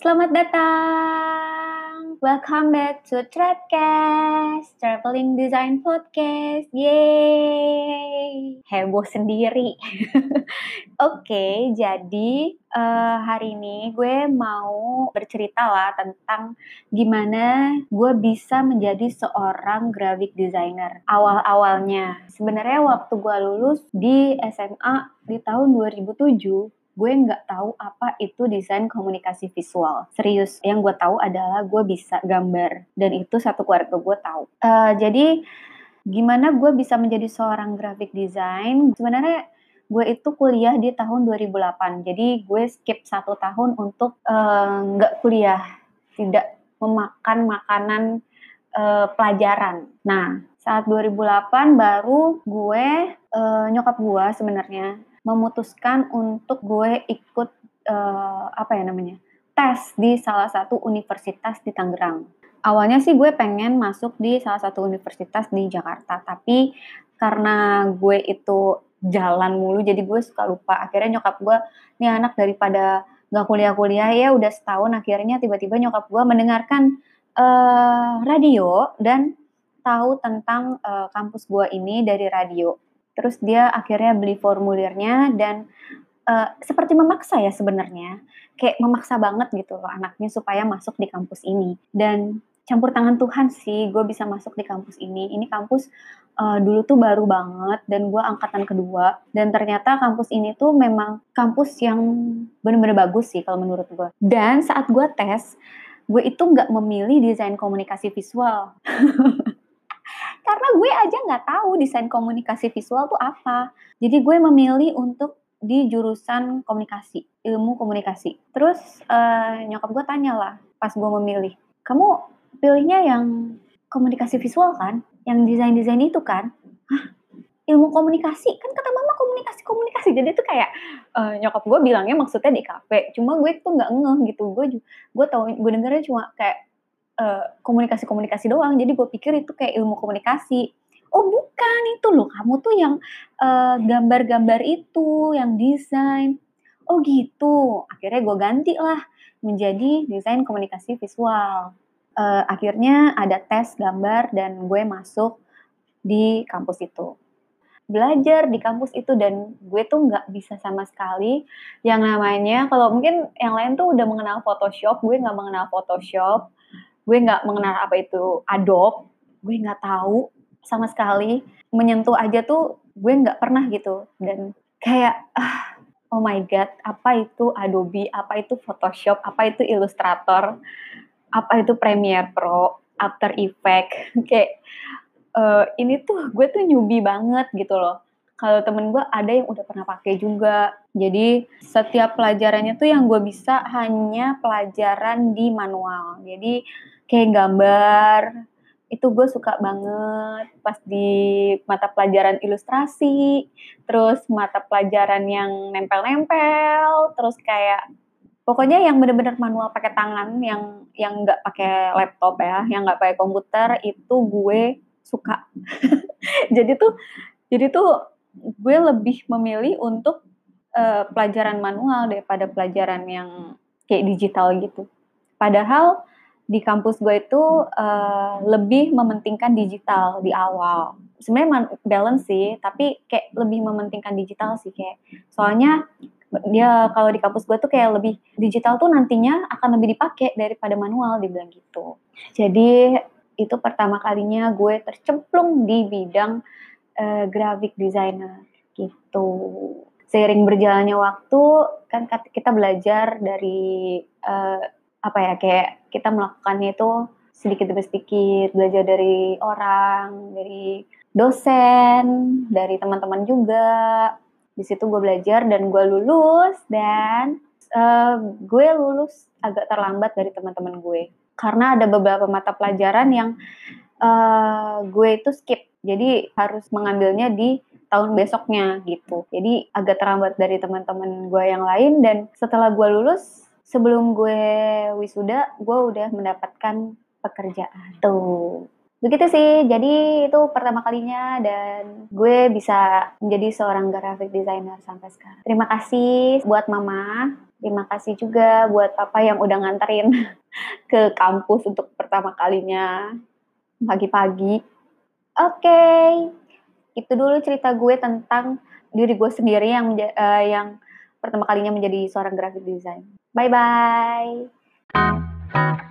Selamat datang. Welcome back to Threadcast, Traveling Design Podcast. Yeay. Heboh sendiri. Oke, okay, jadi uh, hari ini gue mau bercerita lah tentang gimana gue bisa menjadi seorang graphic designer. Awal-awalnya, sebenarnya waktu gue lulus di SMA di tahun 2007, gue nggak tahu apa itu desain komunikasi visual. Serius, yang gue tahu adalah gue bisa gambar dan itu satu keluarga gue tahu. Uh, jadi gimana gue bisa menjadi seorang graphic design? Sebenarnya gue itu kuliah di tahun 2008. Jadi gue skip satu tahun untuk eh, nggak uh, kuliah, tidak memakan makanan uh, pelajaran. Nah, saat 2008 baru gue uh, nyokap gue sebenarnya memutuskan untuk gue ikut uh, apa ya namanya tes di salah satu universitas di Tangerang. Awalnya sih gue pengen masuk di salah satu universitas di Jakarta, tapi karena gue itu jalan mulu, jadi gue suka lupa. Akhirnya nyokap gue, nih anak daripada gak kuliah-kuliah ya udah setahun, akhirnya tiba-tiba nyokap gue mendengarkan uh, radio dan tahu tentang uh, kampus gue ini dari radio. Terus dia akhirnya beli formulirnya dan uh, seperti memaksa ya sebenarnya, kayak memaksa banget gitu loh anaknya supaya masuk di kampus ini. Dan campur tangan Tuhan sih, gue bisa masuk di kampus ini. Ini kampus uh, dulu tuh baru banget dan gue angkatan kedua. Dan ternyata kampus ini tuh memang kampus yang bener-bener bagus sih kalau menurut gue. Dan saat gue tes, gue itu nggak memilih desain komunikasi visual. karena gue aja nggak tahu desain komunikasi visual tuh apa. Jadi gue memilih untuk di jurusan komunikasi, ilmu komunikasi. Terus uh, nyokap gue tanya lah pas gue memilih, kamu pilihnya yang komunikasi visual kan? Yang desain-desain itu kan? Hah? Ilmu komunikasi? Kan kata mama komunikasi-komunikasi. Jadi tuh kayak uh, nyokap gue bilangnya maksudnya di kafe. Cuma gue tuh nggak ngeh gitu. Gue gue tau gue dengarnya cuma kayak komunikasi-komunikasi uh, doang. Jadi gue pikir itu kayak ilmu komunikasi. Oh bukan itu loh, kamu tuh yang eh, gambar-gambar itu, yang desain. Oh gitu. Akhirnya gue ganti lah menjadi desain komunikasi visual. Uh, akhirnya ada tes gambar dan gue masuk di kampus itu belajar di kampus itu dan gue tuh nggak bisa sama sekali yang namanya kalau mungkin yang lain tuh udah mengenal Photoshop gue nggak mengenal Photoshop gue nggak mengenal apa itu Adobe gue nggak tahu sama sekali. Menyentuh aja tuh gue nggak pernah gitu. Dan kayak ah, oh my god apa itu Adobe? Apa itu Photoshop? Apa itu Illustrator? Apa itu Premiere Pro? After Effect kayak uh, ini tuh gue tuh newbie banget gitu loh kalau temen gue ada yang udah pernah pakai juga. Jadi setiap pelajarannya tuh yang gue bisa hanya pelajaran di manual. Jadi kayak gambar itu gue suka banget pas di mata pelajaran ilustrasi, terus mata pelajaran yang nempel-nempel, terus kayak pokoknya yang bener-bener manual pakai tangan, yang yang nggak pakai laptop ya, yang nggak pakai komputer itu gue suka. jadi tuh jadi tuh gue lebih memilih untuk uh, pelajaran manual daripada pelajaran yang kayak digital gitu. Padahal di kampus gue itu uh, lebih mementingkan digital di awal. Sebenarnya balance sih, tapi kayak lebih mementingkan digital sih kayak. Soalnya dia kalau di kampus gue tuh kayak lebih digital tuh nantinya akan lebih dipakai daripada manual dibilang gitu. Jadi itu pertama kalinya gue tercemplung di bidang uh, graphic designer gitu. Seiring berjalannya waktu kan kita belajar dari uh, apa ya kayak kita melakukannya itu sedikit demi sedikit belajar dari orang, dari dosen, dari teman-teman juga. Di situ gue belajar dan gue lulus dan uh, gue lulus agak terlambat dari teman-teman gue karena ada beberapa mata pelajaran yang uh, gue itu skip. Jadi harus mengambilnya di tahun besoknya gitu. Jadi agak terlambat dari teman-teman gue yang lain dan setelah gue lulus sebelum gue wisuda, gue udah mendapatkan pekerjaan. Tuh. Begitu sih, jadi itu pertama kalinya dan gue bisa menjadi seorang graphic designer sampai sekarang. Terima kasih buat mama Terima kasih juga buat papa yang udah nganterin ke kampus untuk pertama kalinya pagi-pagi. Oke, okay. itu dulu cerita gue tentang diri gue sendiri yang uh, yang pertama kalinya menjadi seorang graphic design. Bye bye.